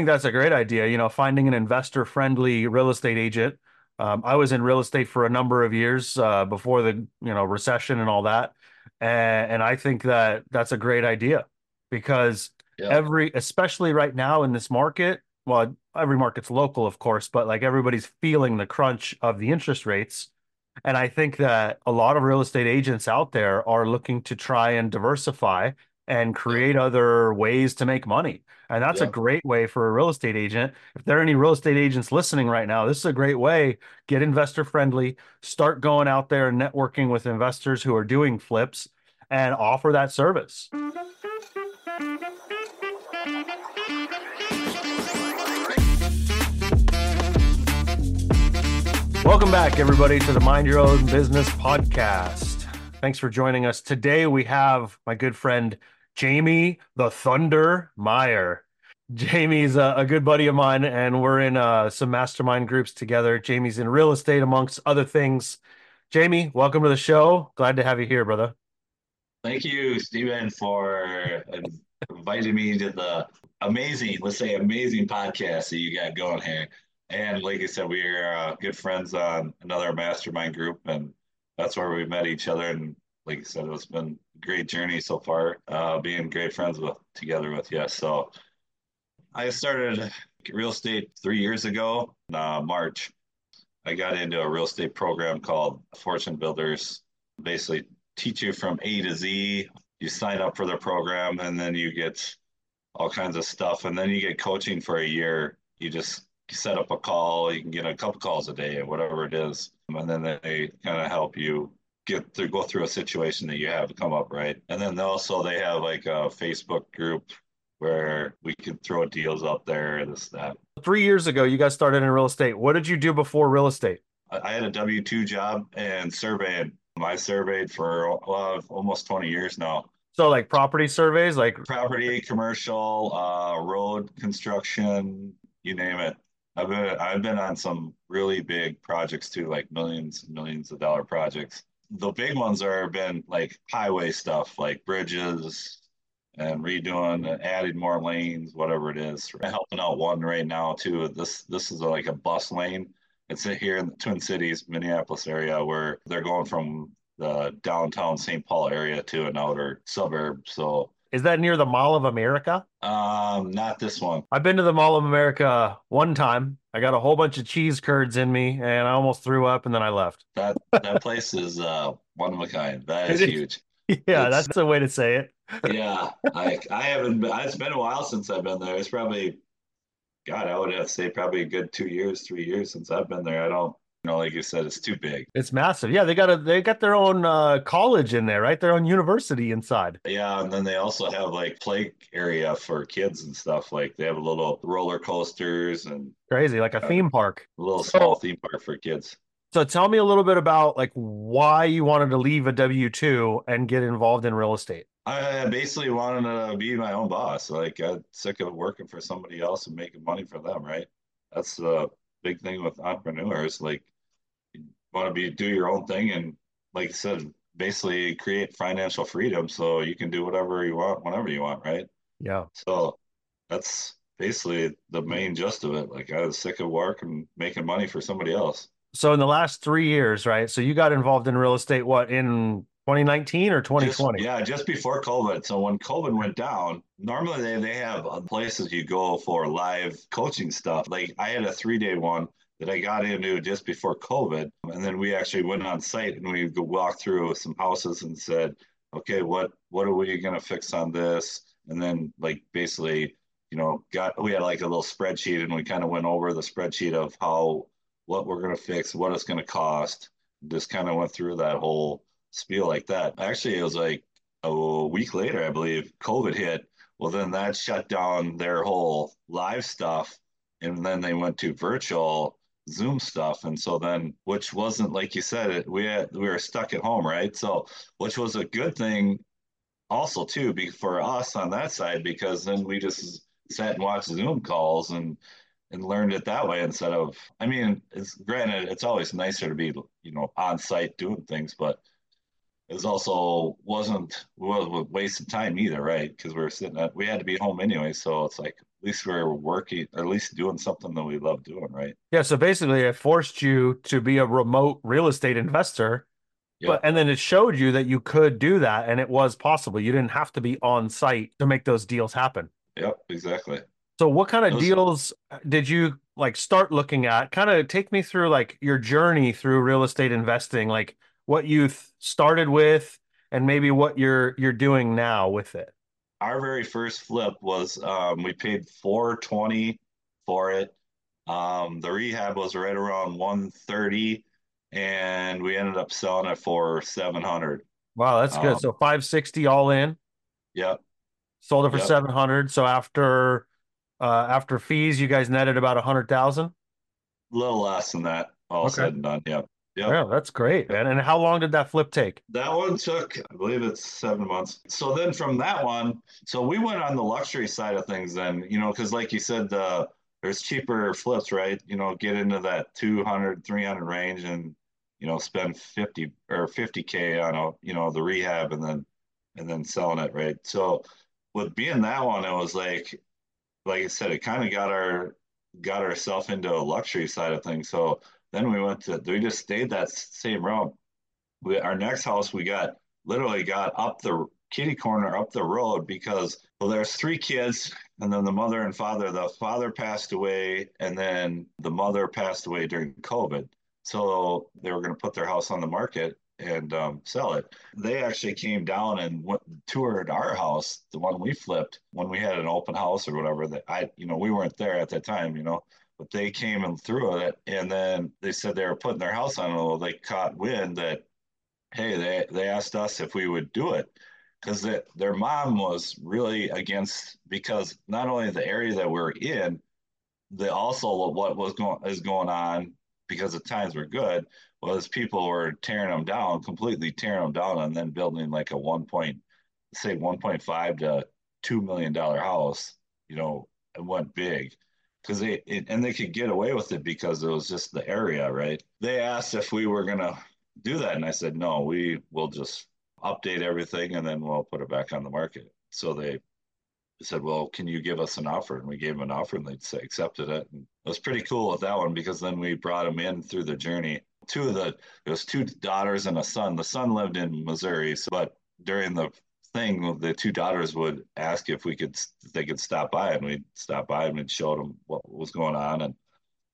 think that's a great idea. You know, finding an investor friendly real estate agent. Um, I was in real estate for a number of years uh, before the you know recession and all that, and, and I think that that's a great idea because Yeah. every, especially right now in this market, well, every market's local, of course, but like everybody's feeling the crunch of the interest rates. And I think that a lot of real estate agents out there are looking to try and diversify and create other ways to make money. And that's a great way for a real estate agent. If there are any real estate agents listening right now, this is a great way. Get investor friendly, start going out there and networking with investors who are doing flips and offer that service. Welcome back, everybody, to the Mind Your Own Business podcast. Thanks for joining us. Today, we have my good friend, Jamie the Thunder Meyer. Jamie's a, a good buddy of mine, and we're in uh, some mastermind groups together. Jamie's in real estate, amongst other things. Jamie, welcome to the show. Glad to have you here, brother. Thank you, Stephen, for inviting me to the amazing, let's say amazing podcast that you got going here. And like I said, we are uh, good friends on another mastermind group, and that's where we met each other. And like I said, it's been great journey so far, uh, being great friends with together with you. So I started real estate three years ago, in, uh, March. I got into a real estate program called Fortune Builders. Basically, teach you from A to Z. You sign up for the program, and then you get all kinds of stuff, and then you get coaching for a year. You just set up a call. You can get a couple calls a day, or whatever it is, and then they kind of help you get through, go through a situation that you have come up, right? And then also they have like a Facebook group where we can throw deals up there, this that. Three years ago, you guys started in real estate. What did you do before real estate? I had a W two job and surveyed I surveyed for uh, almost twenty years now. So, like property surveys, like Property, commercial, uh, road construction, you name it. I've been I've been on some really big projects too, like millions and millions of dollar projects. The big ones are been like highway stuff, like bridges and redoing, adding more lanes, whatever it is. Helping out one right now too. This this is like a bus lane. It's here in the Twin Cities, Minneapolis area, where they're going from the downtown St. Paul area to an outer suburb. So is that near the Mall of America? um, not this one. I've been to the Mall of America one time. I got a whole bunch of cheese curds in me and I almost threw up and then I left. That that place is uh one of a kind. That is huge. Yeah, It's- that's a way to say it. Yeah, I I haven't been. It's been a while since I've been there. It's probably, God, I would have to say probably a good two years, three years since I've been there. I don't, you know, like you said, it's too big. It's massive. Yeah, they got a they got their own uh, college in there, right? Their own university inside. Yeah, and then they also have like play area for kids and stuff. Like they have a little roller coasters and Crazy, like a theme park. a little small theme park for kids. So tell me a little bit about like why you wanted to leave a W-2 and get involved in real estate. I basically wanted to be my own boss. Like, I'm sick of working for somebody else and making money for them, right? That's the big thing with entrepreneurs. Like, you want to be do your own thing and, like I said, basically create financial freedom so you can do whatever you want whenever you want, right? Yeah. So that's basically the main gist of it. Like, I was sick of work and making money for somebody else. So in the last three years, right? So you got involved in real estate, what, in 2019 or Just- 2020? yeah, just before COVID. So when COVID went down, normally they, they have places you go for live coaching stuff. Like I had a three day one that I got into just before COVID. And then we actually went on site and we walked through some houses and said, okay, what what are we gonna fix on this? And then like basically, you know, got we had like a little spreadsheet and we kind of went over the spreadsheet of how what we're gonna fix, what it's gonna cost. Just kind of went through that whole spiel like that. Actually, it was like a week later, I believe, COVID hit. Well, then that shut down their whole live stuff. And then they went to virtual Zoom stuff. And so then, which wasn't like you said, it we had, we were stuck at home, right? So, which was a good thing also too, be for us on that side, because then we just sat and watched Zoom calls and and learned it that way instead of I mean, it's granted it's always nicer to be, you know, on site doing things, but it also wasn't was a waste of time either, right? Because we were sitting at we had to be home anyway, so it's like least we're working, at least doing something that we love doing, right? Yeah, so basically it forced you to be a remote real estate investor. But and then it showed you that you could do that and it was possible. You didn't have to be on site to make those deals happen. Yep, exactly. So what kind of Those- deals did you like start looking at? Kind of take me through like your journey through real estate investing, like what you th- started with and maybe what you're you're doing now with it. Our very first flip was um, we paid 420 for it. Um, the rehab was right around 130 and we ended up selling it for 700. Wow, that's good. Um, So 560 all in, Yep. sold it for Yep. 700. So after uh after fees, you guys netted about a hundred thousand. A little less than that, all Okay. said and done. Yep. Yeah, that's great, man. And how long did that flip take? That one took, I believe it's seven months. So then from that one, so we went on the luxury side of things then, you know, because like you said, the there's cheaper flips, right? You know, get into that 200, 300 range and, you know, spend 50 or 50K on a, you know, the rehab and then, and then selling it, right? So with being that one, it was like, like I said, it kind of got our, got ourselves into a luxury side of things. So then we went to, we just stayed that same route we our next house we got literally got up the kitty corner up the road because well there's three kids and then the mother and father. The father passed away and then the mother passed away during covid. So they were going to put their house on the market and um, sell it. They actually came down and went toured our house the one we flipped when we had an open house or whatever that i you know we weren't there at that time you know but they came and threw it and then they said they were putting their house on it well they caught wind that hey, they they asked us if we would do it. Because their mom was really against because not only the area that we're in, the also what was going is going on because the times were good was people were tearing them down, completely tearing them down, and then building like a one point, say one point five to two million dollar house, you know, it went big because they it, and they could get away with it because it was just the area, right? They asked if we were gonna do that. And I said, no, we will just update everything and then we'll put it back on the market. So they said, well, can you give us an offer? And we gave them an offer and they accepted it. And it was pretty cool with that one because then we brought them in through the journey. Two of the, there was two daughters and a son. The son lived in Missouri, so, but during the thing, the two daughters would ask if we could, if they could stop by and we'd stop by and we'd show them what was going on. And,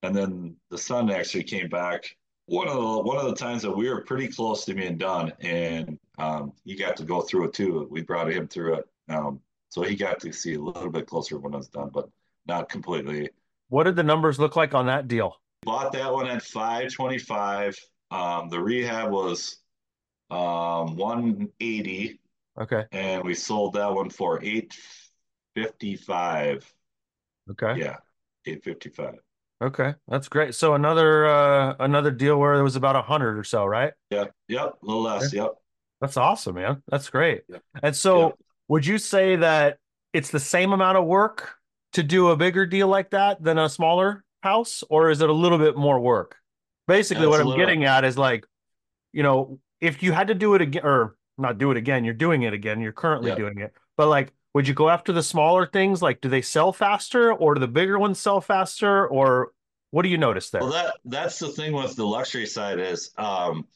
and then the son actually came back one of the one of the times that we were pretty close to being done, and um, he got to go through it too. We brought him through it, um, so he got to see a little bit closer when it was done, but not completely. What did the numbers look like on that deal? Bought that one at five twenty five. Um, the rehab was um, one eighty, Okay. and we sold that one for eight fifty five. Okay. Yeah, eight fifty five. Okay. That's great. So another uh another deal where it was about a hundred or so, right? Yeah. yep, a little less. Yep. That's awesome, man. That's great. Yep. And so Yep. would you say that it's the same amount of work to do a bigger deal like that than a smaller house, or is it a little bit more work? Basically, Yeah, what I'm little- getting at is like, you know, if you had to do it again, or not do it again, you're doing it again, you're currently Yep. doing it. But like, would you go after the smaller things? Like, do they sell faster, or do the bigger ones sell faster, or what do you notice there? Well, that that's the thing with the luxury side is um,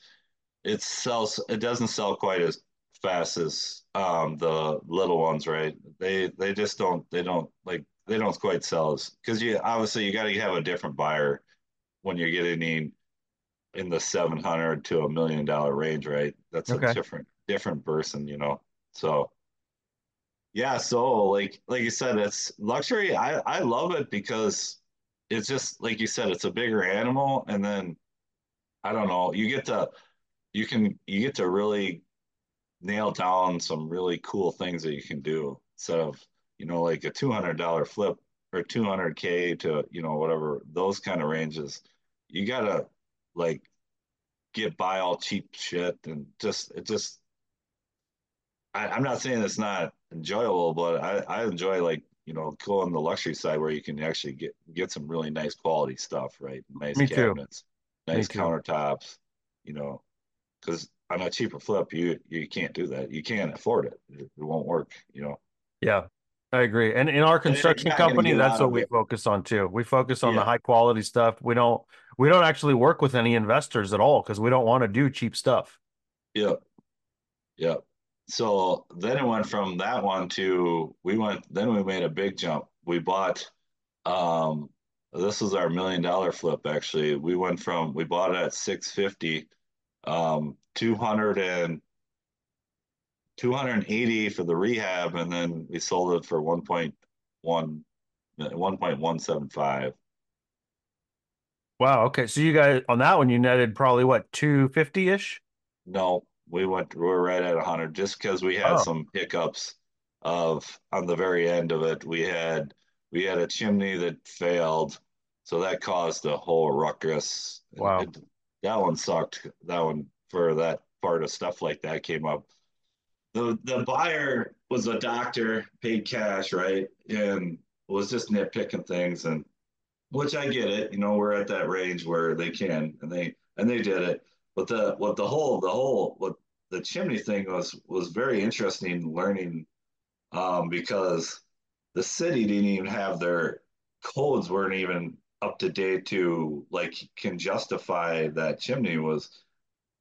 it sells. It doesn't sell quite as fast as um, the little ones, right? They they just don't. They don't like. They don't quite sell as because you obviously you got to have a different buyer when you're getting in in the seven hundred to a million dollar range, right? That's Okay. a different different person, you know. So yeah, so like like you said, it's luxury. I I love it because it's just like you said, it's a bigger animal, and then I don't know, you get to you can you get to really nail down some really cool things that you can do instead of you know like a two hundred dollar flip or two hundred k to you know whatever those kind of ranges. You gotta like get by all cheap shit and just it just I, I'm not saying it's not enjoyable, but I, I enjoy like you know go on the luxury side where you can actually get get some really nice quality stuff, right? Nice Me too. cabinets, Me nice too. countertops, you know, because on a cheaper flip you you can't do that. You can't afford it. It, it won't work, you know. Yeah. I agree. And in our construction not going to company, that's what we it. focus on too. We focus on the high quality stuff. We don't we don't actually work with any investors at all because we don't want to do cheap stuff. Yeah. Yep. So then it went from that one to we went then we made a big jump. We bought um this is our million dollar flip actually. We went from we bought it at 650 um 200 and 280 for the rehab and then we sold it for 1.1 1.175. Wow. Okay. So you guys on that one you netted probably what 250 ish? No, we went we were right at 100 just because we had Oh, some hiccups of on the very end of it. We had we had a chimney that failed, so that caused a whole ruckus. Wow. it, that one sucked. That one for that part of stuff like that came up. The the buyer was a doctor, paid cash, right? And was just nitpicking things and which I get it. You know, we're at that range where they can and they and they did it. But the what the whole the whole what the chimney thing was was very interesting learning um, because the city didn't even have their codes weren't even up to date to like can justify that chimney was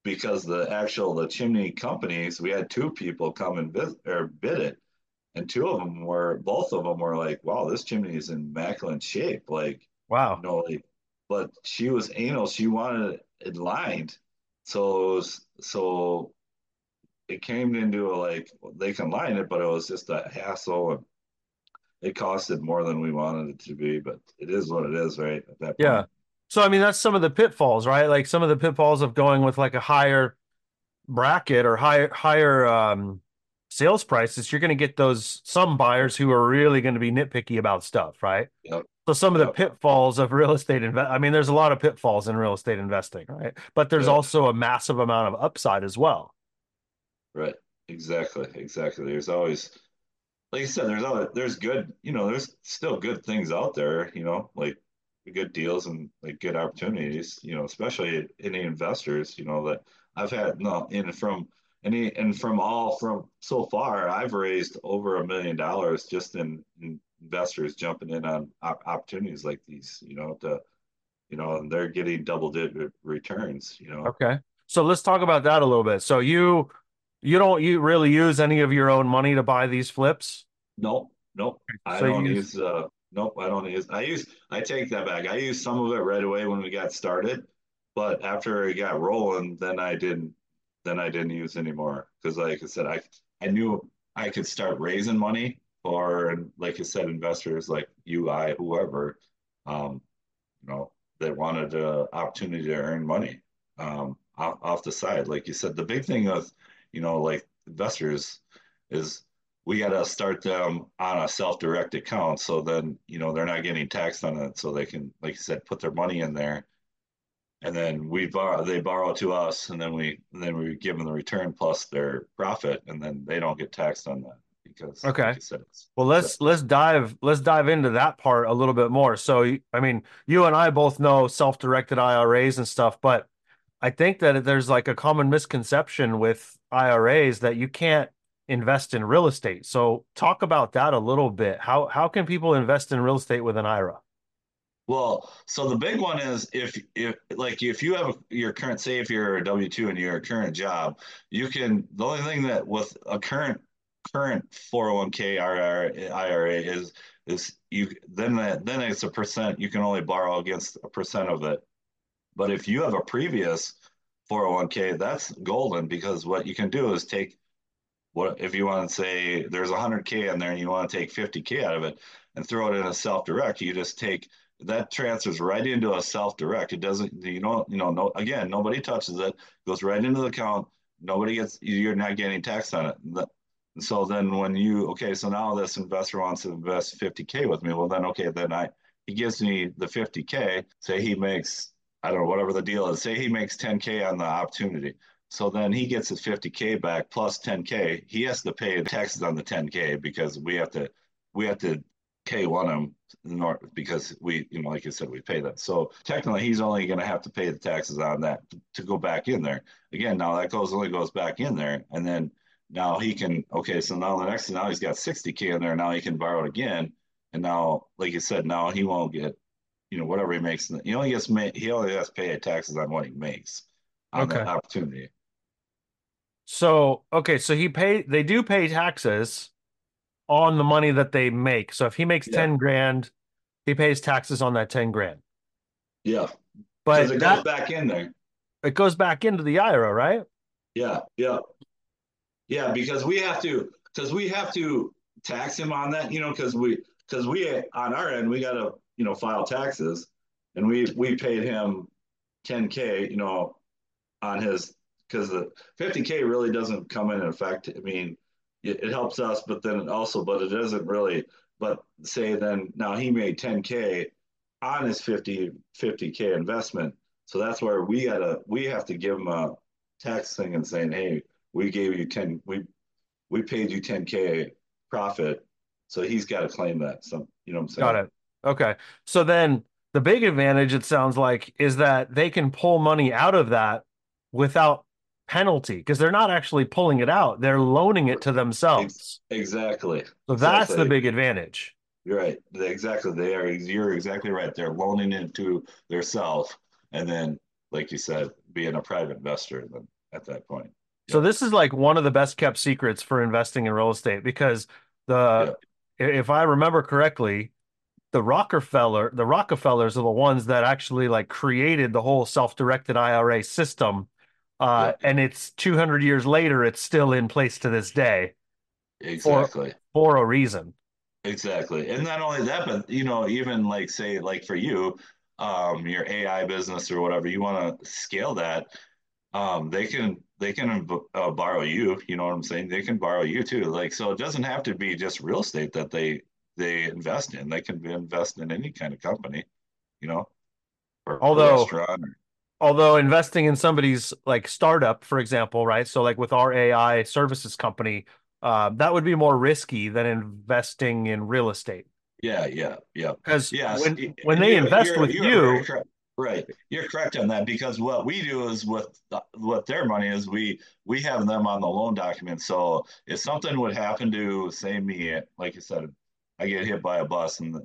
because the actual the chimney companies we had two people come and visit or bid it and two of them were both of them were like wow this chimney is in immaculate shape like you Wow. know like but she was anal she wanted it lined so so it came into a like they can line it but it was just a hassle and it costed more than we wanted it to be but it is what it is right at that Yeah. So I mean that's some of the pitfalls, right? Like some of the pitfalls of going with like a higher bracket or higher higher um sales prices. You're going to get those some buyers who are really going to be nitpicky about stuff, right? yep So some of the pitfalls of real estate invest I mean there's a lot of pitfalls in real estate investing, right? But there's yeah also a massive amount of upside as well. right. Exactly. Exactly. There's always like I said, there's other, there's good, you know, there's still good things out there, you know, like good deals and like good opportunities, you know, especially any investors, you know, that I've had no, and from any and from all from so far, I've raised over a million dollars just in, in investors jumping in on op- opportunities like these, you know, to you know, and they're getting double digit returns, you know. Okay. So let's talk about that a little bit. So you you don't you really use any of your own money to buy these flips? Nope, nope. I So don't use use uh nope, I don't use I use I take that back. I used some of it right away when we got started, but after it got rolling, then I didn't then I didn't use anymore. Because like I said, I I knew I could start raising money and like I said, investors like you, I, whoever, um, you know, they wanted an opportunity to earn money um off, the side. Like you said, the big thing with, you know, like investors is we got to start them on a self-direct account so then you know they're not getting taxed on it so they can like you said put their money in there and then we borrow they borrow to us and then we then we give them the return plus their profit and then they don't get taxed on that because okay. said Well, let's let's dive let's dive into that part a little bit more. So, I mean, you and I both know self-directed IRAs and stuff, but I think that there's like a common misconception with IRAs that you can't invest in real estate. So, talk about that a little bit. How how can people invest in real estate with an IRA? well so the big one is if if like if you have your current say if you're a w2 and you're a current job you can the only thing that with a current current 401k IRA, IRA is is you then that then it's a percent you can only borrow against a percent of it. But if you have a previous 401k that's golden because what you can do is take what if you want to say there's 100k in there and you want to take 50k out of it and throw it in a self-direct you just take that transfers right into a self-direct. It doesn't you know you know no again nobody touches it goes right into the account nobody gets you're not getting taxed on it so then when you okay so now this investor wants to invest 50k with me well then okay then i he gives me the 50k say he makes i don't know whatever the deal is say he makes 10k on the opportunity so then he gets his 50k back plus 10k. He has to pay the taxes on the 10k because we have to we have to K1 him because we you know like I said we pay that. So technically he's only going to have to pay the taxes on that to go back in there. Again, now that goes only goes back in there and then now he can okay, so now the next now he's got 60k in there. Now he can borrow it again, and now, like you said, now he won't get, you know, whatever he makes. He only gets he only has to pay taxes on what he makes on Okay. that opportunity. So, okay, so he pay they do pay taxes on the money that they make. So if he makes Yeah. 10 grand, he pays taxes on that 10 grand. Yeah, But it that goes back in there. it goes back into the IRA, right? Yeah, yeah, yeah. Because we have to, because we have to tax him on that, you know, because we, because we on our end we got to, you know, file taxes, and we we paid him 10k, you know, on his because the 50k really doesn't come in effect. I mean, it, it helps us, but then also, but it doesn't really. But say then now he made 10k on his 50 50k investment, so that's where we gotta we have to give him a tax thing and saying, hey, we gave you 10, we we paid you 10k profit, so he's got to claim that. So you know what I'm saying? Got it. Okay. So then the big advantage, it sounds like, is that they can pull money out of that without penalty because they're not actually pulling it out. They're loaning it to themselves. Exactly. So that's the big advantage. You're right. Exactly. They are. You're exactly right. They're loaning it to their self, and then, like you said, being a private investor. Then at that point. So this is like one of the best kept secrets for investing in real estate because the if I remember correctly, the Rockefeller the Rockefellers are the ones that actually like created the whole self-directed IRA system. Uh, and it's 200 years later, it's still in place to this day Exactly. for a reason. Exactly. And not only that, but you know, even like say, like for you, um, your AI business or whatever, you want to scale that. Um, they can they can uh, borrow you. You know what I'm saying? They can borrow you too. Like so, it doesn't have to be just real estate that they they invest in. They can be invest in any kind of company. You know, or Although- restaurant. Or, Although investing in somebody's like startup, for example, right? So like with our AI services company, uh, that would be more risky than investing in real estate. yeah, yeah, yeah. Because Yes. when when they invest with you. Right, you're correct on that because what we do is with what their money is, we we have them on the loan document. So if something would happen to say me, like you said, I get hit by a bus, and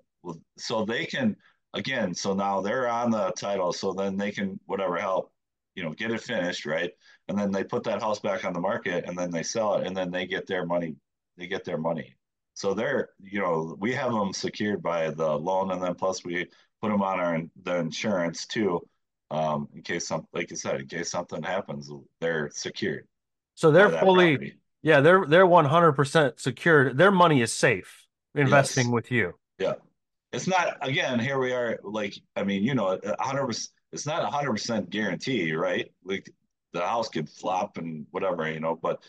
so they can again. So now they're on the title, so then they can whatever help, you know, get it finished, right, and then they put that house back on the market, and then they sell it, and then they get their money. They get their money. So they're, you know, we have them secured by the loan, and then plus we put them on our the insurance too, um, in case some, like you said, in case something happens, they're secured. so they're fully, property. yeah, they're they're one hundred percent secured. Their money is safe investing Yes. with you. Yeah, it's not again. Here we are. Like I mean, you know, hundred percent. It's not a hundred percent guarantee, right? Like the house could flop and whatever, you know, but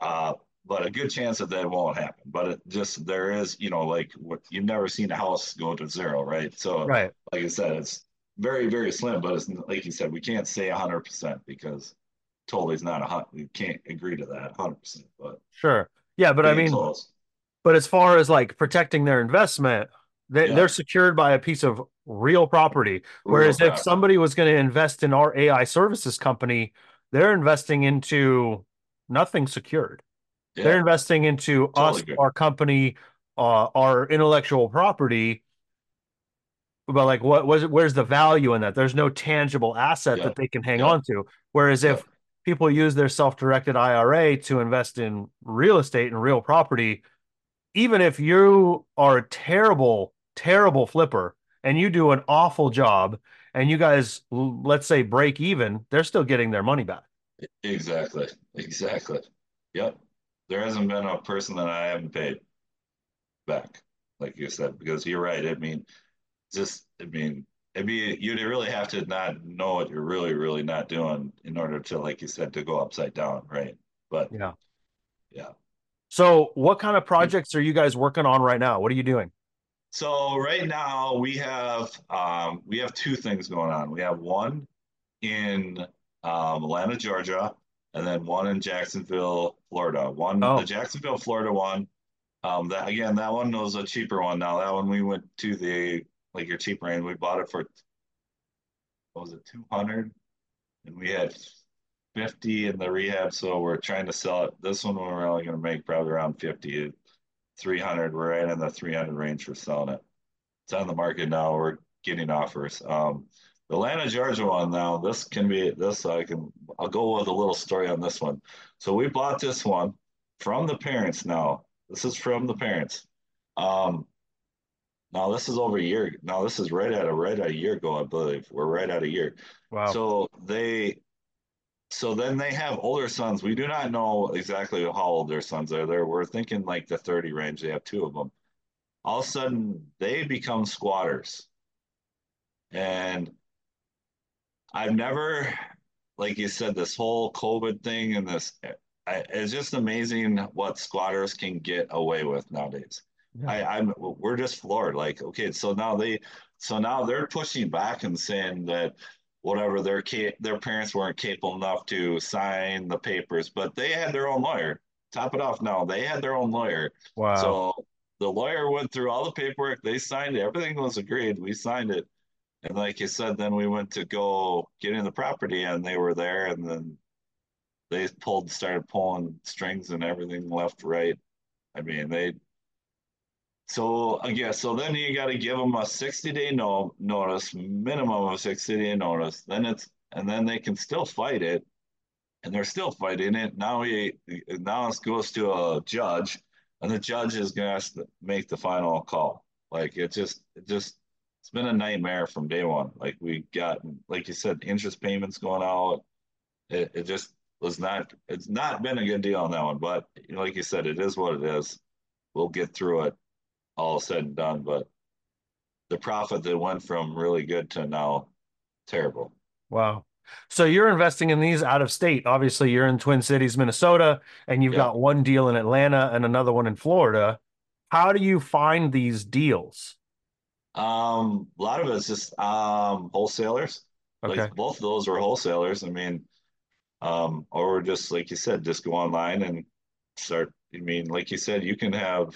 uh, but a good chance that that won't happen. But it just there is, you know, like what you've never seen a house go to zero, right? So Right. like I said, it's very, very slim, but it's like you said, we can't say hundred percent because totally is not a hundred. We can't agree to that hundred percent, but Sure. Yeah, but I mean, close. but as far as like protecting their investment, they, Yeah. they're secured by a piece of real property. Whereas Real if fast. somebody was going to invest in our AI services company, they're investing into nothing secured. They're investing into us, Totally agree. our company, uh, our intellectual property. But like, what was it? Where's the value in that? There's no tangible asset Yeah. that they can hang Yeah. on to. Whereas Yeah. if people use their self-directed IRA to invest in real estate and real property, even if you are a terrible, terrible flipper and you do an awful job and you guys, let's say, break even, they're still getting their money back. exactly, exactly. Yep. There hasn't been a person that I haven't paid back, like you said, because you're right. I mean, just I mean, it'd be you'd really have to not know what you're really, really not doing in order to, like you said, to go upside down, right? But Yeah. yeah. So, what kind of projects are you guys working on right now? What are you doing? So right now we have um, we have two things going on. We have one in um, Atlanta, Georgia, and then one in Jacksonville, Florida. One Oh. the Jacksonville, Florida one. Um, that again, that one was a cheaper one. Now that one we went to the like your cheaper end. We bought it for what was it two hundred, and we had 50 in the rehab, so we're trying to sell it. This one we're only going to make probably around 50, 300. We're right in the 300 range for selling it. It's on the market now. We're getting offers. Um, the Atlanta, Georgia one now. This can be this. I can. I'll go with a little story on this one. So we bought this one from the parents. Now this is from the parents. Um, now this is over a year. Now this is right at a right at a year ago, I believe. We're right at a year. Wow. So they so then they have older sons. We do not know exactly how old their sons are. There, we're thinking like the 30 range. They have two of them. All of a sudden, they become squatters. And I've never, like you said, this whole COVID thing and this, I, it's just amazing what squatters can get away with nowadays. Yeah. I, I'm, we're just floored. Like, okay, so now they, so now they're pushing back and saying that whatever their their parents weren't capable enough to sign the papers, but they had their own lawyer. Top it off now, they had their own lawyer. Wow. So the lawyer went through all the paperwork. They signed it. Everything was agreed. We signed it. And like you said, then we went to go get in the property and they were there and then they pulled started pulling strings and everything left, right. I mean, they so uh, yeah, so then you got to give them a 60 day no notice, minimum of 60 day notice. Then it's and then they can still fight it, and they're still fighting it. Now we now it goes to a judge, and the judge is have to make the final call. Like it just it just it's been a nightmare from day one. Like we got like you said, interest payments going out. It it just was not it's not been a good deal on that one. But you know, like you said, it is what it is. We'll get through it all said and done, but the profit that went from really good to now terrible. Wow. So you're investing in these out of state. Obviously, you're in Twin Cities, Minnesota, and you've got one deal in Atlanta and another one in Florida. How do you find these deals? Um, a lot of it's just um wholesalers. Okay. Like both of those were wholesalers. I mean, um, or just like you said, just go online and start. I mean, like you said, you can have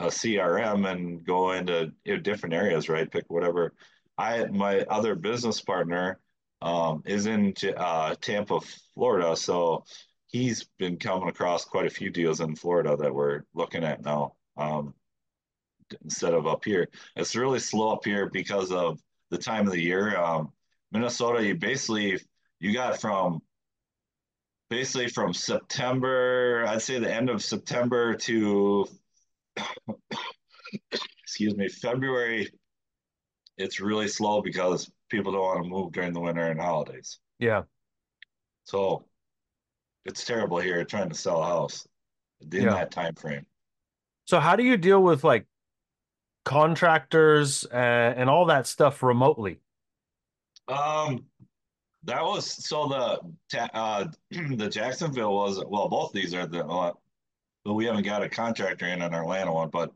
a CRM and go into you know, different areas, right? Pick whatever. I my other business partner um, is in uh, Tampa, Florida, so he's been coming across quite a few deals in Florida that we're looking at now um, instead of up here. It's really slow up here because of the time of the year. Um, Minnesota, you basically you got from basically from September, I'd say the end of September to excuse me, February, it's really slow because people don't want to move during the winter and holidays. Yeah. So it's terrible here trying to sell a house in yeah. that time frame. So how do you deal with like contractors and, and all that stuff remotely? Um, that was so the uh the Jacksonville was well both these are the uh, but we haven't got a contractor in on our Atlanta one. But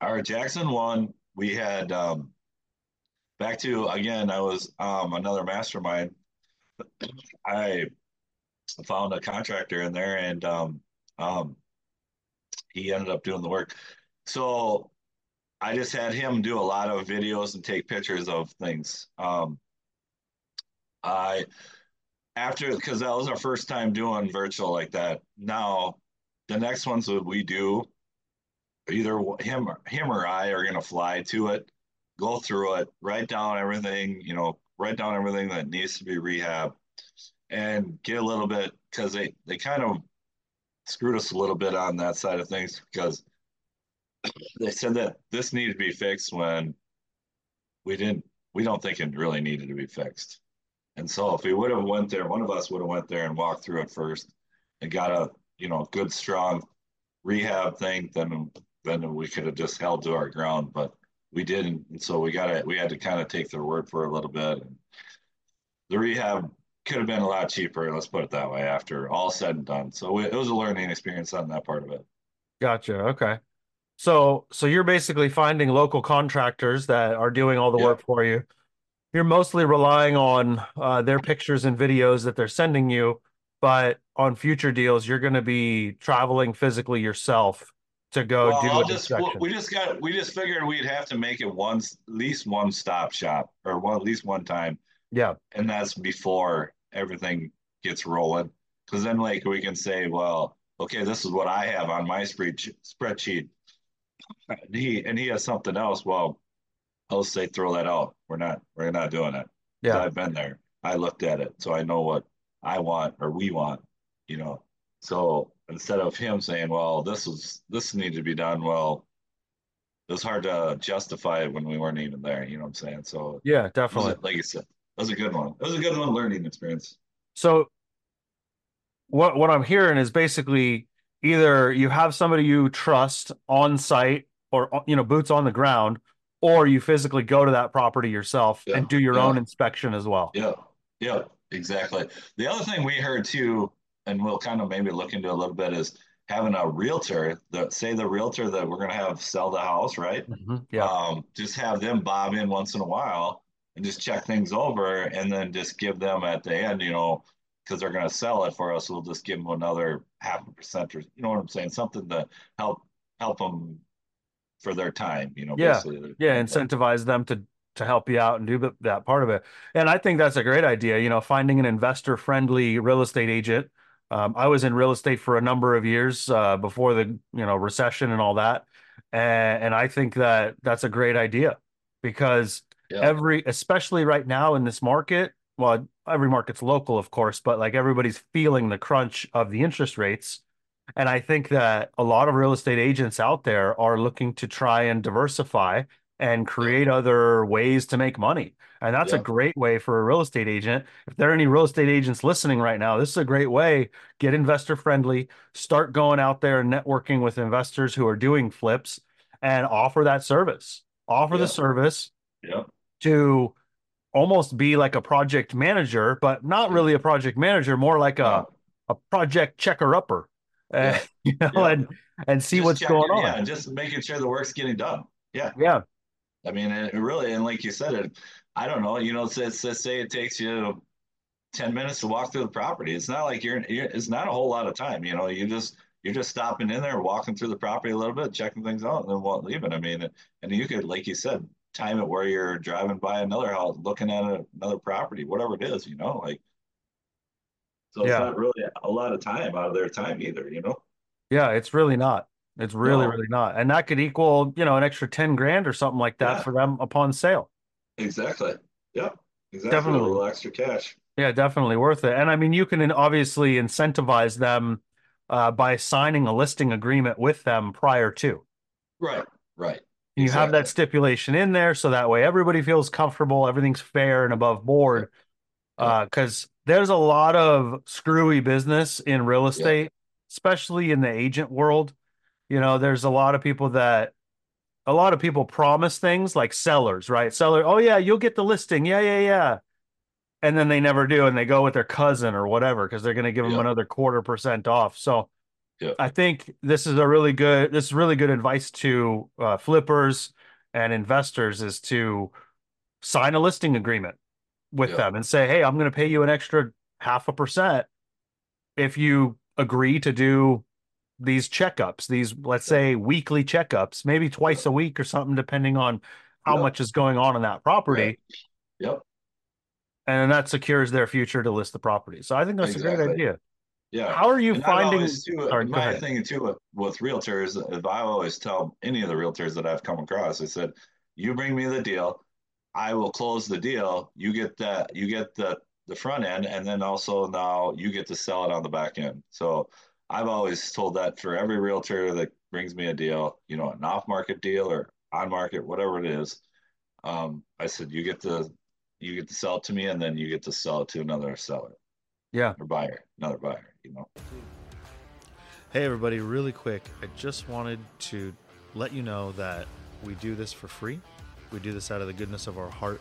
our Jackson one, we had um, back to again. I was um, another mastermind. I found a contractor in there, and um, um, he ended up doing the work. So I just had him do a lot of videos and take pictures of things. Um, I after because that was our first time doing virtual like that. Now the next ones that we do, either him, him or I are to fly to it, go through it, write down everything, you know, write down everything that needs to be rehab, and get a little bit because they they kind of screwed us a little bit on that side of things because they said that this needed to be fixed when we didn't we don't think it really needed to be fixed and so if we would have went there one of us would have went there and walked through it first and got a you know, good strong rehab thing, then then we could have just held to our ground, but we didn't. And so we got it. we had to kind of take their word for a little bit. The rehab could have been a lot cheaper. Let's put it that way. After all said and done, so it was a learning experience on that part of it. Gotcha. Okay. So so you're basically finding local contractors that are doing all the yep. work for you. You're mostly relying on uh, their pictures and videos that they're sending you but on future deals, you're going to be traveling physically yourself to go well, do I'll just, we just got we just figured we'd have to make it once at least one stop shop or one at least one time. Yeah. And that's before everything gets rolling. Because then, like, we can say, well, okay, this is what I have on my spreadsheet. And he and he has something else. Well, I'll say throw that out. We're not we're not doing it. Yeah. I've been there. I looked at it, so I know what I want or we want. You know. So instead of him saying, "Well, this is this needs to be done," well, it was hard to justify it when we weren't even there. You know what I'm saying? So yeah, definitely. like you said, it was a good one. It was a good one learning experience. So what what I'm hearing is basically either you have somebody you trust on site or you know boots on the ground or you physically go to that property yourself yeah, and do your yeah. own inspection as well. Yeah. Yeah, exactly. The other thing we heard too and we'll kind of maybe look into a little bit is having a realtor that say the realtor that we're going to have sell the house, right? Mm-hmm. Yeah. Um, just have them bob in once in a while and just check things over and then just give them at the end, you know, because they're going to sell it for us. We'll just give them another half a percent or, you know what I'm saying? Something to help, help them for their time, you know, yeah. Yeah. Incentivize them to, to help you out and do that part of it. And I think that's a great idea, you know, finding an investor friendly real estate agent um, I was in real estate for a number of years uh, before the you know recession and all that, and, and I think that that's a great idea because yeah. every, especially right now in this market, well, every market's local, of course, but like everybody's feeling the crunch of the interest rates. And I think that a lot of real estate agents out there are looking to try and diversify and create other ways to make money. And that's yeah. a great way for a real estate agent. If there are any real estate agents listening right now, this is a great way. Get investor friendly, start going out there and networking with investors who are doing flips and offer that service. Offer yeah. the service yeah. to almost be like a project manager, but not really a project manager, more like a, a project checker upper. Uh, you know, and and see just what's going on. Yeah, just making sure the work's getting done. Yeah. Yeah. I mean, it really, and like you said, it, I don't know, you know, let's, let's say it takes you 10 minutes to walk through the property. It's not like you're, you're, it's not a whole lot of time, you know, you just, you're just stopping in there, walking through the property a little bit, checking things out, and then leaving. I mean, and you could, like you said, time it where you're driving by another house, looking at another property, whatever it is, you know, like, so yeah. it's not really a lot of time out of their time either, you know? Yeah, it's really not. It's really, no. really not. And that could equal, you know, an extra 10 grand or something like that yeah. for them upon sale. Exactly. Yeah. Exactly. Definitely. A little extra cash. Yeah, definitely worth it. And I mean, you can obviously incentivize them uh, by signing a listing agreement with them prior to. Right. Right. You exactly. have that stipulation in there so that way everybody feels comfortable, everything's fair and above board. Because uh, there's a lot of screwy business in real estate, yeah. especially in the agent world you know, there's a lot of people that a lot of people promise things like sellers, right? Seller, oh yeah, you'll get the listing. Yeah, yeah, yeah. And then they never do and they go with their cousin or whatever because they're going to give them another quarter percent off. So I think this is a really good this is really good advice to uh, flippers and investors is to sign a listing agreement with them and say, "Hey, I'm going to pay you an extra half a percent if you agree to do these checkups, these let's say weekly checkups, maybe twice a week or something, depending on how much is going on in that property. Yep. And that secures their future to list the property. So I think that's exactly. a great idea. Yeah. How are you and finding? Too, Sorry, my thing too with, realtors, if I always tell any of the realtors that I've come across, I said, "You bring me the deal, I will close the deal. You get that. You get the the front end, and then also now you get to sell it on the back end." So I've always told that for every realtor that brings me a deal, you know, an off market deal or on market, whatever it is. Um, I said, you get to, you get to sell it to me and then you get to sell it to another seller. Yeah. Or buyer, another buyer, you know. Hey, everybody, really quick. I just wanted to let you know that we do this for free. We do this out of the goodness of our heart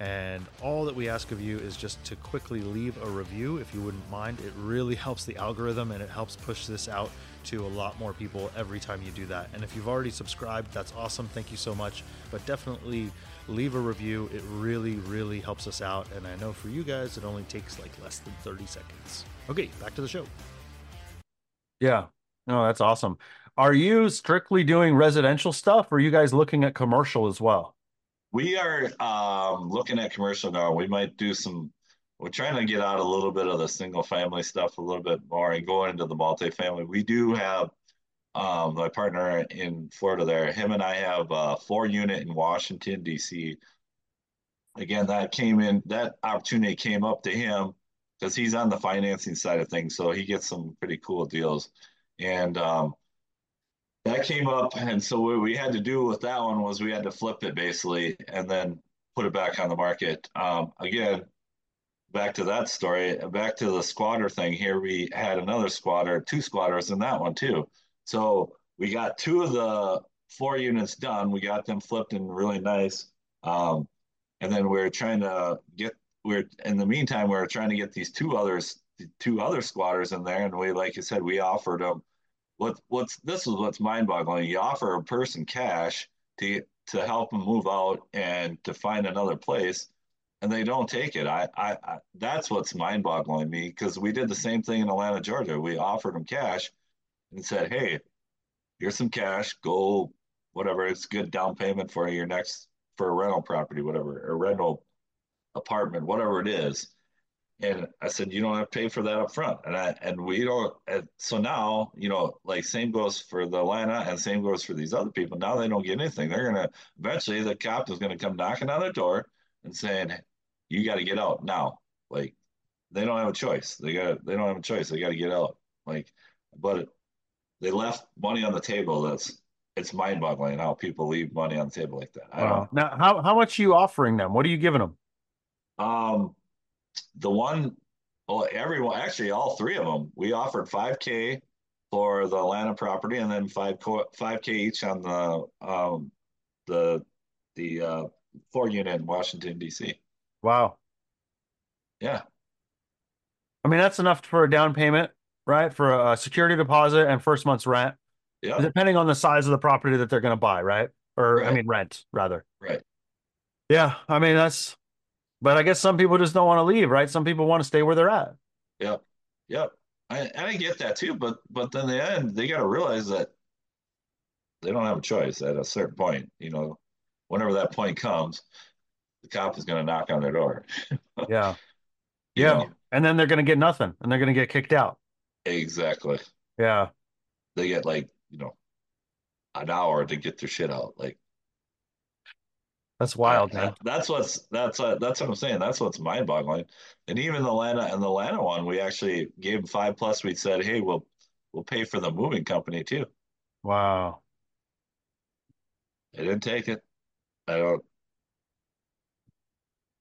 and all that we ask of you is just to quickly leave a review if you wouldn't mind. It really helps the algorithm and it helps push this out to a lot more people every time you do that. And if you've already subscribed, that's awesome. Thank you so much. But definitely leave a review. It really, really helps us out. And I know for you guys, it only takes like less than 30 seconds. Okay, back to the show. Yeah. No, that's awesome. Are you strictly doing residential stuff or are you guys looking at commercial as well? We are um, looking at commercial now. We might do some. we're trying to get out a little bit of the single family stuff a little bit more and go into the multifamily. We do have um, my partner in Florida there. Him and I have a four unit in Washington D.C. Again, that came in. That opportunity came up to him because he's on the financing side of things, so he gets some pretty cool deals. And um, that came up, and so what we had to do with that one was we had to flip it basically, and then put it back on the market. Um, again, back to that story, back to the squatter thing. Here we had another squatter, two squatters in that one too. So we got two of the four units done. We got them flipped and really nice. Um, and then we are trying to get we're in the meantime we are trying to get these two others two other squatters in there. And we like I said we offered them what what's this is what's mind-boggling. You offer a person cash to to help them move out and to find another place and they don't take it. I I, I that's what's mind-boggling me because we did the same thing in Atlanta Georgia. We offered them cash and said hey here's some cash. Go whatever. It's good down payment for your next for a rental property whatever a rental apartment whatever it is and I said, you don't have to pay for that up front. And I and we don't and so now, you know, like same goes for the Atlanta and same goes for these other people. Now they don't get anything. They're gonna eventually the cop is gonna come knocking on their door and saying, You gotta get out now. Like they don't have a choice. They got they don't have a choice. They gotta get out. Like but they left money on the table that's it's mind boggling how people leave money on the table like that. I wow. Now how how much are you offering them? What are you giving them? Um the one, well, everyone, actually, all three of them, we offered 5K for the Atlanta property and then 5 5K each on the um, the the uh, four unit in Washington D.C. Wow. Yeah. I mean, that's enough for a down payment, right? For a security deposit and first month's rent. Yeah. Depending on the size of the property that they're going to buy, right? Or right. I mean, rent rather. Right. Yeah. I mean, that's but I guess some people just don't want to leave, right? Some people want to stay where they're at. Yep. Yep. I, and I get that too, but but then the end, they got to realize that they don't have a choice at a certain point. You know, whenever that point comes, the cop is going to knock on their door. yeah. Yeah. Know? And then they're going to get nothing and they're going to get kicked out. Exactly. Yeah. They get like, you know, an hour to get their shit out. Like, that's wild, man. That's what's that's uh, that's what I'm saying. That's what's mind boggling. And even the Lana and the Lana one, we actually gave five plus. We said, hey, we'll we'll pay for the moving company too. Wow. They didn't take it. I don't.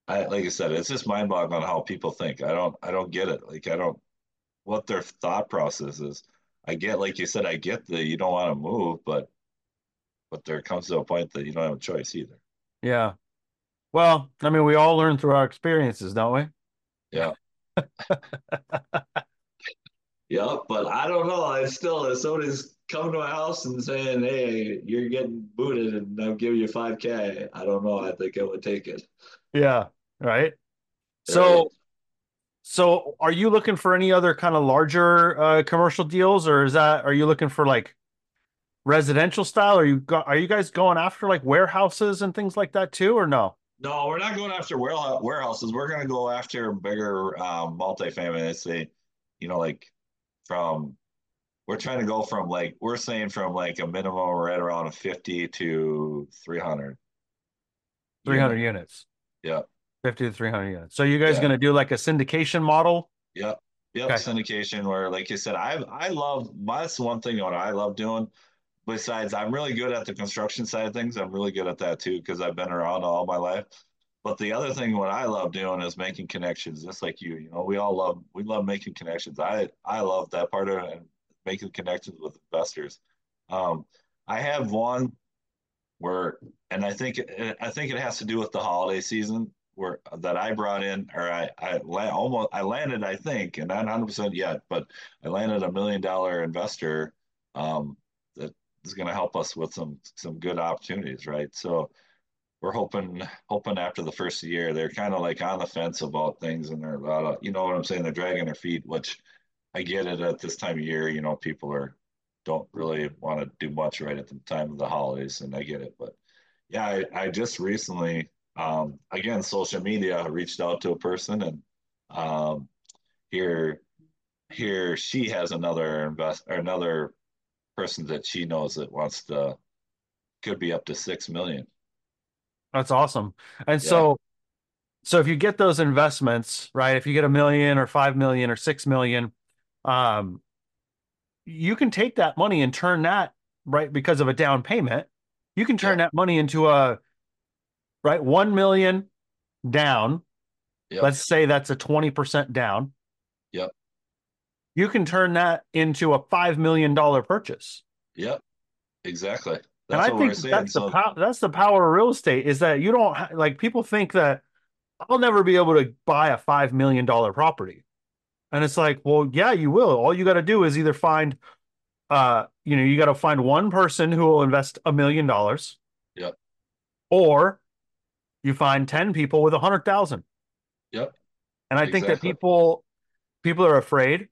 I like I said, it's just mind boggling how people think. I don't I don't get it. Like I don't what their thought process is. I get like you said, I get that you don't want to move, but but there comes to a point that you don't have a choice either. Yeah. Well, I mean, we all learn through our experiences, don't we? Yeah. yeah, but I don't know. I still, if somebody's coming to my house and saying, "Hey, you're getting booted," and I'll give you five k, I don't know. I think I would take it. Yeah. Right. So, so are you looking for any other kind of larger uh, commercial deals, or is that are you looking for like residential style? Are you go, are you guys going after like warehouses and things like that too, or no? No, we're not going after warehouses. We're going to go after bigger um, multifamily. It's a, you know, like from we're trying to go from like we're saying from like a minimum right around a 50 to 300 300 units yeah 50 to 300 units so you guys yeah. going to do like a syndication model yep yep okay. syndication where like you said i i love that's one thing what i love doing besides i'm really good at the construction side of things. I'm really good at that too because i've been around all my life. But the other thing what i love doing is making connections just like you you know we all love we love making connections. I i love that part of it and making connections with investors. Um, i have one where and i think i think it has to do with the holiday season where that i brought in or i i almost i landed i think and not 100% yet but i landed a million dollar investor um, is going to help us with some some good opportunities, right? So we're hoping hoping after the first year they're kind of like on the fence about things and they're a lot of you know what I'm saying they're dragging their feet, which I get it at this time of year. You know, people are don't really want to do much right at the time of the holidays, and I get it. But yeah, I, I just recently um, again social media reached out to a person and Um, here, here she has another invest or another person that she knows that wants to could be up to six million. That's awesome. And Yeah. so so if you get those investments, right? If you get a million or 5 million or 6 million, um you can take that money and turn that right because of a down payment. You can turn Yeah. that money into a right 1 million down. Yep. Let's say that's a 20% down. Yep. You can turn that into a 5 million dollar purchase. Yep. Exactly. and That's I what think we're saying. that's the So pow- that's the power of real estate is that you don't ha- like people think that I'll never be able to buy a five million dollar property, and it's like, well, yeah, you will. All you got to do is either find, uh, you know, you got to find one person who will invest a million dollars, Yep. or you find ten people with a hundred thousand. Yep. And I think that people people are afraid.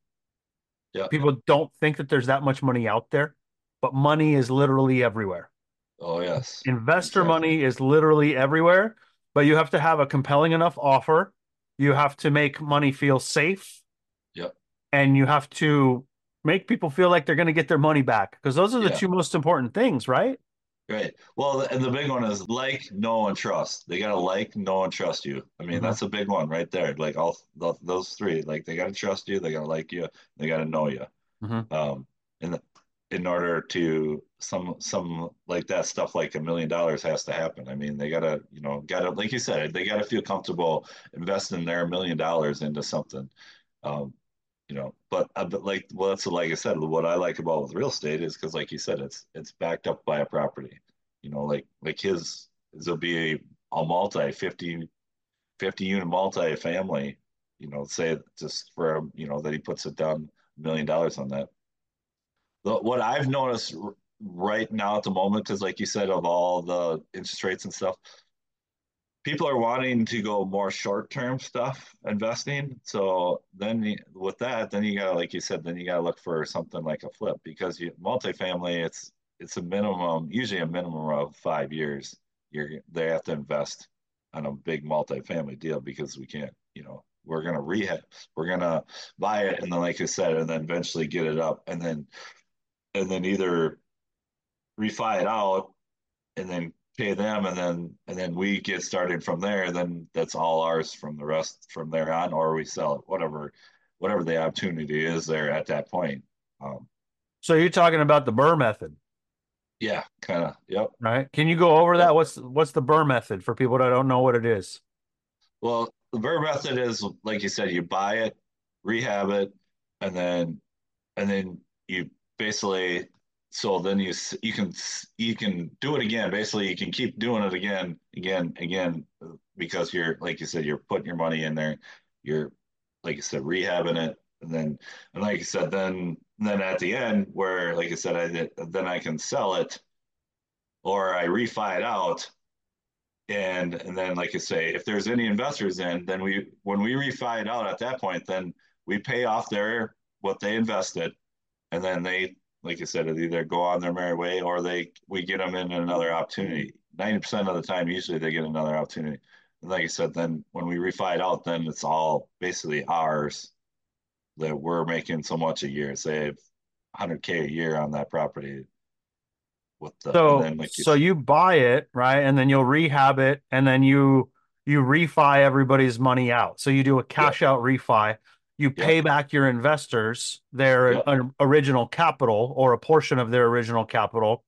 Yep. People don't think that there's that much money out there, but money is literally everywhere. oh yes. Investor Exactly. money is literally everywhere, but you have to have a compelling enough offer. You have to make money feel safe. Yep. And you have to make people feel like they're going to get their money back because those are the Yeah. two most important things, right? Right. Well, and the big one is like, know, and trust. They gotta like, know, and trust you. I mean, Mhm. that's a big one right there. Like all th those three. Like they gotta trust you, they gotta like you, they gotta know you. Mhm. Um, in in order to some some like that stuff like a million dollars has to happen. I mean, they gotta you know gotta like you said, they gotta feel comfortable investing their million dollars into something. Um, you know, but, uh, but like well, that's like I said, what I like about with real estate is because like you said, it's it's backed up by a property. You know, like like his will be a, a multi 50, 50 unit multi family. You know, say just for you know that he puts it down a million dollars on that. The, what I've noticed right now at the moment, is like you said, of all the interest rates and stuff, people are wanting to go more short-term stuff investing. So then with that, then you gotta, like you said, then you gotta look for something like a flip because you multifamily, it's it's a minimum, usually a minimum of five years. You're they have to invest on a big multifamily deal because we can't, you know, we're gonna rehab, we're gonna buy it, and then like I said, and then eventually get it up, and then and then either refi it out and then pay them and then and then we get started from there then that's all ours from the rest from there on or we sell it whatever whatever the opportunity is there at that point um So you're talking about the BRRRR method, yeah kind of yep right? Can you go over that? What's what's the BRRRR method for people that don't know what it is? well the BRRRR method is like you said you buy it rehab it and then and then you basically so then you you can you can do it again. Basically you can keep doing it again again again because you're like you said you're putting your money in there. You're like you said rehabbing it. And then and like you said then then at the end where like I said I then I can sell it or I refi it out. And and then like I say if there's any investors in then we when we refi it out at that point then we pay off their what they invested. And then they like I said it either go on their merry way or they we get them in another opportunity 90% of the time usually they get another opportunity and like I said then when we refi it out then it's all basically ours that we're making so much a year say 100k a year on that property with the So then like you so you buy it, right? And then you'll rehab it and then you you refi everybody's money out. So you do a cash out refi. You pay back your investors their original capital or a portion of their original capital,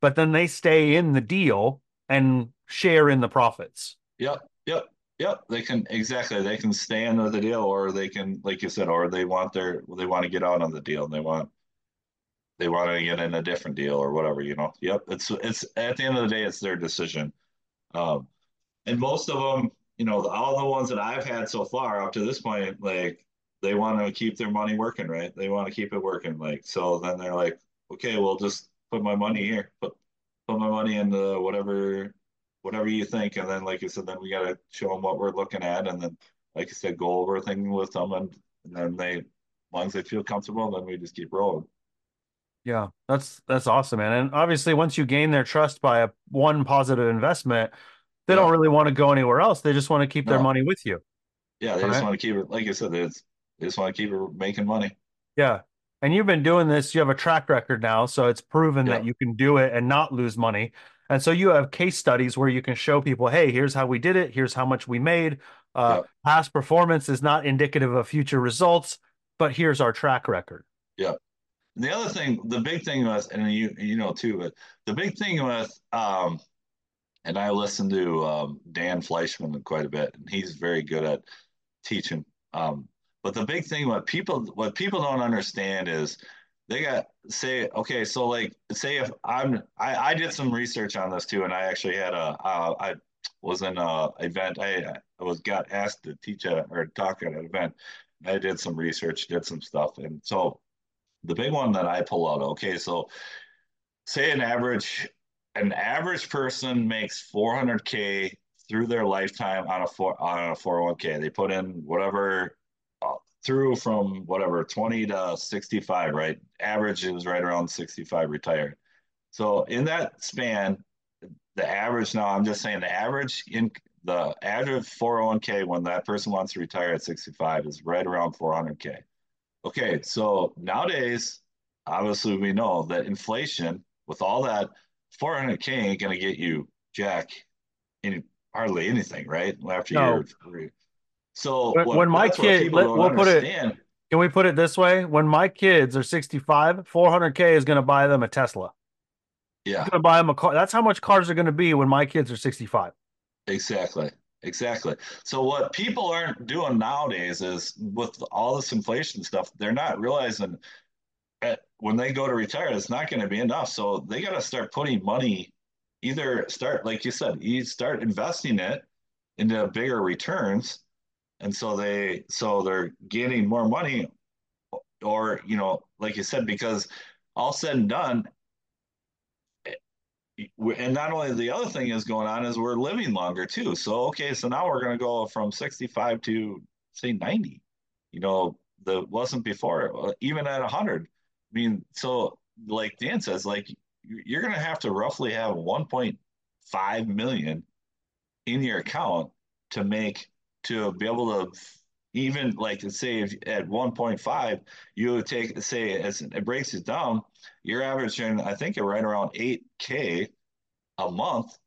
but then they stay in the deal and share in the profits. Yep, yep, yep. They can exactly. They can stay in the deal, or they can, like you said, or they want their they want to get out on the deal. And they want they want to get in a different deal or whatever. You know. Yep. It's it's at the end of the day, it's their decision. Um, and most of them, you know, all the ones that I've had so far up to this point, like they want to keep their money working, right? They want to keep it working. Like so, then they're like, okay, well, just put my money here. Put put my money into whatever whatever you think. And then, like I said, then we got to show them what we're looking at. And then, like I said, go over things with them. And, and then they, as long as they feel comfortable, then we just keep rolling. Yeah, that's that's awesome, man. And obviously, once you gain their trust by a one positive investment, they Yeah. don't really want to go anywhere else. They just want to keep their money with you. Yeah, they just right? want to keep it, like I said, it's, they just want to keep making money. Yeah. And you've been doing this, you have a track record now, so it's proven Yeah, that you can do it and not lose money. And so you have case studies where you can show people, hey, here's how we did it, here's how much we made. Uh, yeah, past performance is not indicative of future results, but here's our track record. yeah. The other thing, the big thing was, and you you know too, but the big thing with um, and I listen to um, Dan Fleischman quite a bit, and he's very good at teaching. Um, but the big thing what people what people don't understand is they got say okay, so like say if I'm I, I did some research on this too, and I actually had a uh, I was in a event I, I was got asked to teach a, or talk at an event. I did some research, did some stuff, and so the big one that I pull out. Okay, so say an average an average person makes 400k through their lifetime on a four on a 401k. They put in whatever through from whatever 20 to 65, right? Average is right around 65 retired. So in that span, the average now I'm just saying the average in the average 401k when that person wants to retire at 65 is right around 400k. Okay, so nowadays, obviously, we know that inflation, with all that, 400k ain't gonna get you jack any hardly anything, right? After No, you're so when, what when my kid, let, we'll put it, can we put it this way? When my kids are 65, 400K is going to buy them a Tesla. Yeah, going to buy them a car. That's how much cars are going to be when my kids are 65. exactly. Exactly. So what people aren't doing nowadays is with all this inflation stuff, they're not realizing that when they go to retire, it's not going to be enough. So they got to start putting money, either start, like you said, you start investing it into bigger returns and so they so they're getting more money or you know like you said because all said and done eh, and not only the other thing is going on is we're living longer too. So okay so now we're going to go from 65 to say 90 you know that wasn't before uh, even at 100 i mean so like dan says like you're going to have to roughly have 1.5 million in your account to make to be able to even like say if at 1.5 you would take say as it breaks it down you're averaging i think right around 8k a month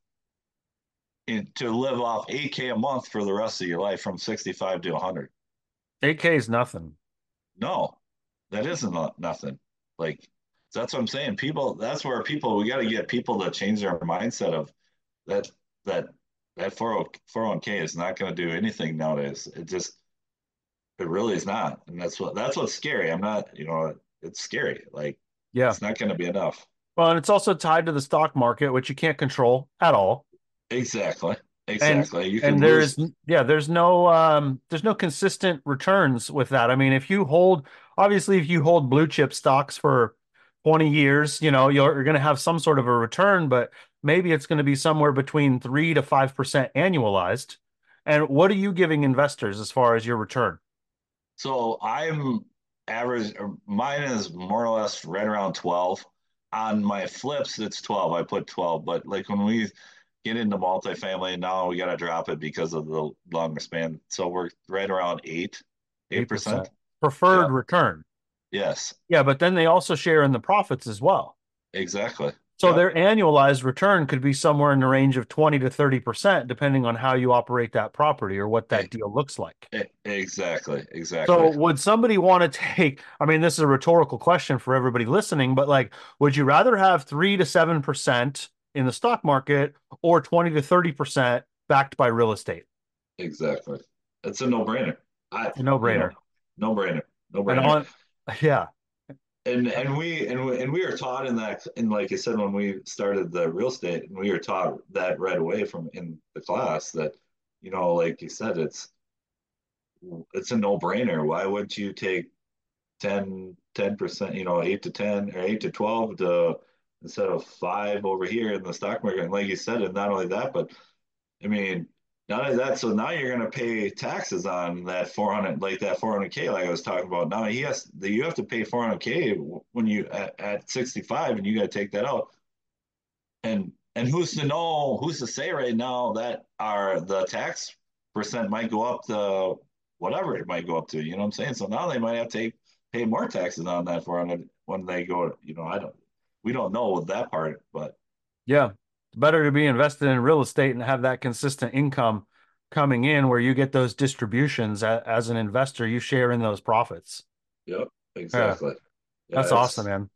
in, to live off 8k a month for the rest of your life from 65 to 100 8K is nothing. no that isn't nothing. Like that's what i'm saying. People that's where people we got to get people to change their mindset of that that that 401k is not going to do anything nowadays. It just, it really is not. And that's what, that's what's scary. I'm not, you know, it's scary. Like Yeah. it's not going to be enough. Well, and it's also tied to the stock market, which you can't control at all. Exactly. And Exactly. You and there's lose. yeah, there's no um there's no consistent returns with that. I mean, if you hold obviously if you hold blue chip stocks for 20 years, you know, you're, you're going to have some sort of a return, but maybe it's going to be somewhere between 3 to 5% annualized. And what are you giving investors as far as your return? So I'm average, mine is more or less right around 12. On my flips, it's 12. I put 12. But like when we get into multifamily, now we got to drop it because of the longer span. So we're right around 8, 8%. 8%. Preferred Yeah. return. Yes, Yeah, but then they also share in the profits as well. exactly. So Yep. their annualized return could be somewhere in the range of 20 to 30%, depending on how you operate that property or what that deal looks like. Exactly. Exactly. So would somebody want to take, I mean, this is a rhetorical question for everybody listening, but like, would you rather have three to 7% in the stock market or 20 to 30% backed by real estate? Exactly. It's a no-brainer. I, A No brainer. no-brainer. No-brainer. yeah, And and we and we, and we were taught in that and like I said when we started the real estate and we were taught that right away from in the class that you know like you said it's it's a no-brainer. Why wouldn't you take 10 percent, you know, eight to 10 or eight to 12 to instead of five over here in the stock market? And like you said, and not only that, but I mean, not that, so now you're going to pay taxes on that 400, like that 400K, like I was talking about. Now he has, you have to pay 400K when you at, at 65 and you got to take that out. And, and who's to know, who's to say right now that our, the tax percent might go up to whatever it might go up to. You know what I'm saying? So now they might have to pay more taxes on that 400 when they go. You know, I don't. We don't know that part, but yeah, better to be invested in real estate and have that consistent income coming in where you get those distributions as an investor. You share in those profits. Yep, exactly. Yeah. That's awesome, man.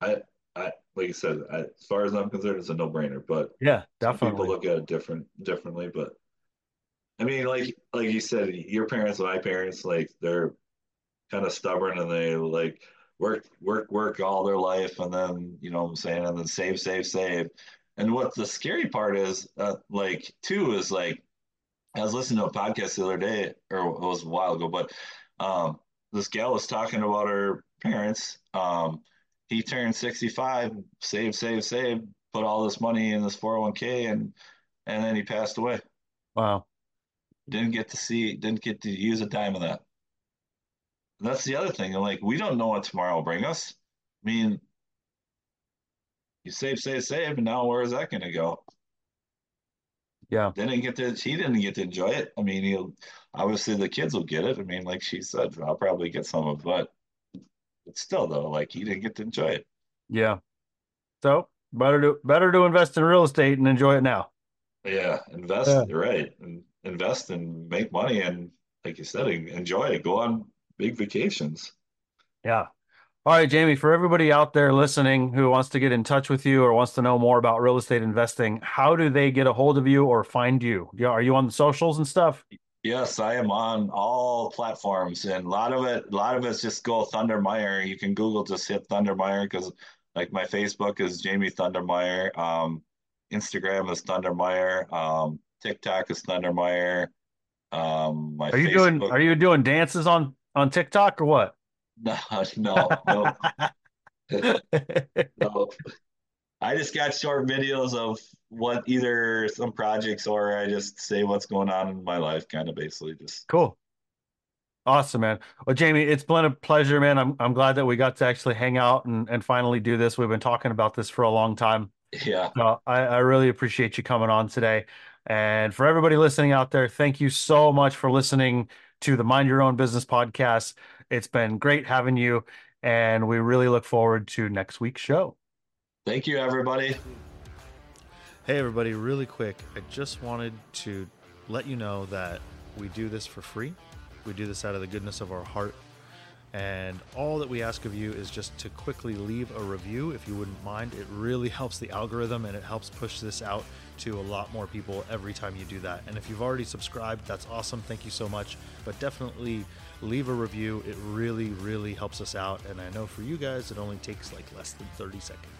I, I, like you said, I, as far as I'm concerned, it's a no brainer. But yeah, definitely. People look at it different, differently. But I mean, like, like you said, your parents my parents, like, they're kind of stubborn and they like work, work, work all their life, and then you know what I'm saying, and then save, save, save. And what the scary part is, uh, like, too, is like, I was listening to a podcast the other day, or it was a while ago, but um, this gal was talking about her parents. Um, he turned 65, save, save, save, put all this money in this 401k, and and then he passed away. Wow. Didn't get to see, didn't get to use a dime of that. And that's the other thing. And like, we don't know what tomorrow will bring us. I mean, you save, save, save, and now where is that going to go? Yeah. Didn't get to, he didn't get to enjoy it. I mean, he'll, obviously the kids will get it. I mean, like she said, I'll probably get some of it, but but still though, like he didn't get to enjoy it. Yeah. So better to better to invest in real estate and enjoy it now. Yeah, invest. Yeah. Right, and invest and make money, and like you said, enjoy it. Go on big vacations. Yeah. All right, Jamie, for everybody out there listening who wants to get in touch with you or wants to know more about real estate investing, how do they get a hold of you or find you? Are you on the socials and stuff? Yes, I am on all platforms, and a lot of it, a lot of it's just go Thunder Meyer. You can Google just hit Thunder Meyer because, like, my Facebook is Jamie Thunder Meyer, um, Instagram is Thunder Meyer, um, TikTok is Thunder Meyer. Um, my are you Facebook... doing? Are you doing dances on on TikTok or what? No, no, no. no. I just got short videos of what either some projects or I just say what's going on in my life, kind of basically just cool. Awesome, man. Well, Jamie, it's been a pleasure, man. I'm I'm glad that we got to actually hang out and, and finally do this. We've been talking about this for a long time. Yeah. So I, I really appreciate you coming on today. And for everybody listening out there, thank you so much for listening to the Mind Your Own Business podcast. It's been great having you, and we really look forward to next week's show. Thank you, everybody. Hey, everybody, really quick. I just wanted to let you know that we do this for free. We do this out of the goodness of our heart. And all that we ask of you is just to quickly leave a review if you wouldn't mind. It really helps the algorithm and it helps push this out to a lot more people every time you do that. And if you've already subscribed, that's awesome. Thank you so much. But definitely leave a review. It really, really helps us out. And I know for you guys, it only takes like less than 30 seconds.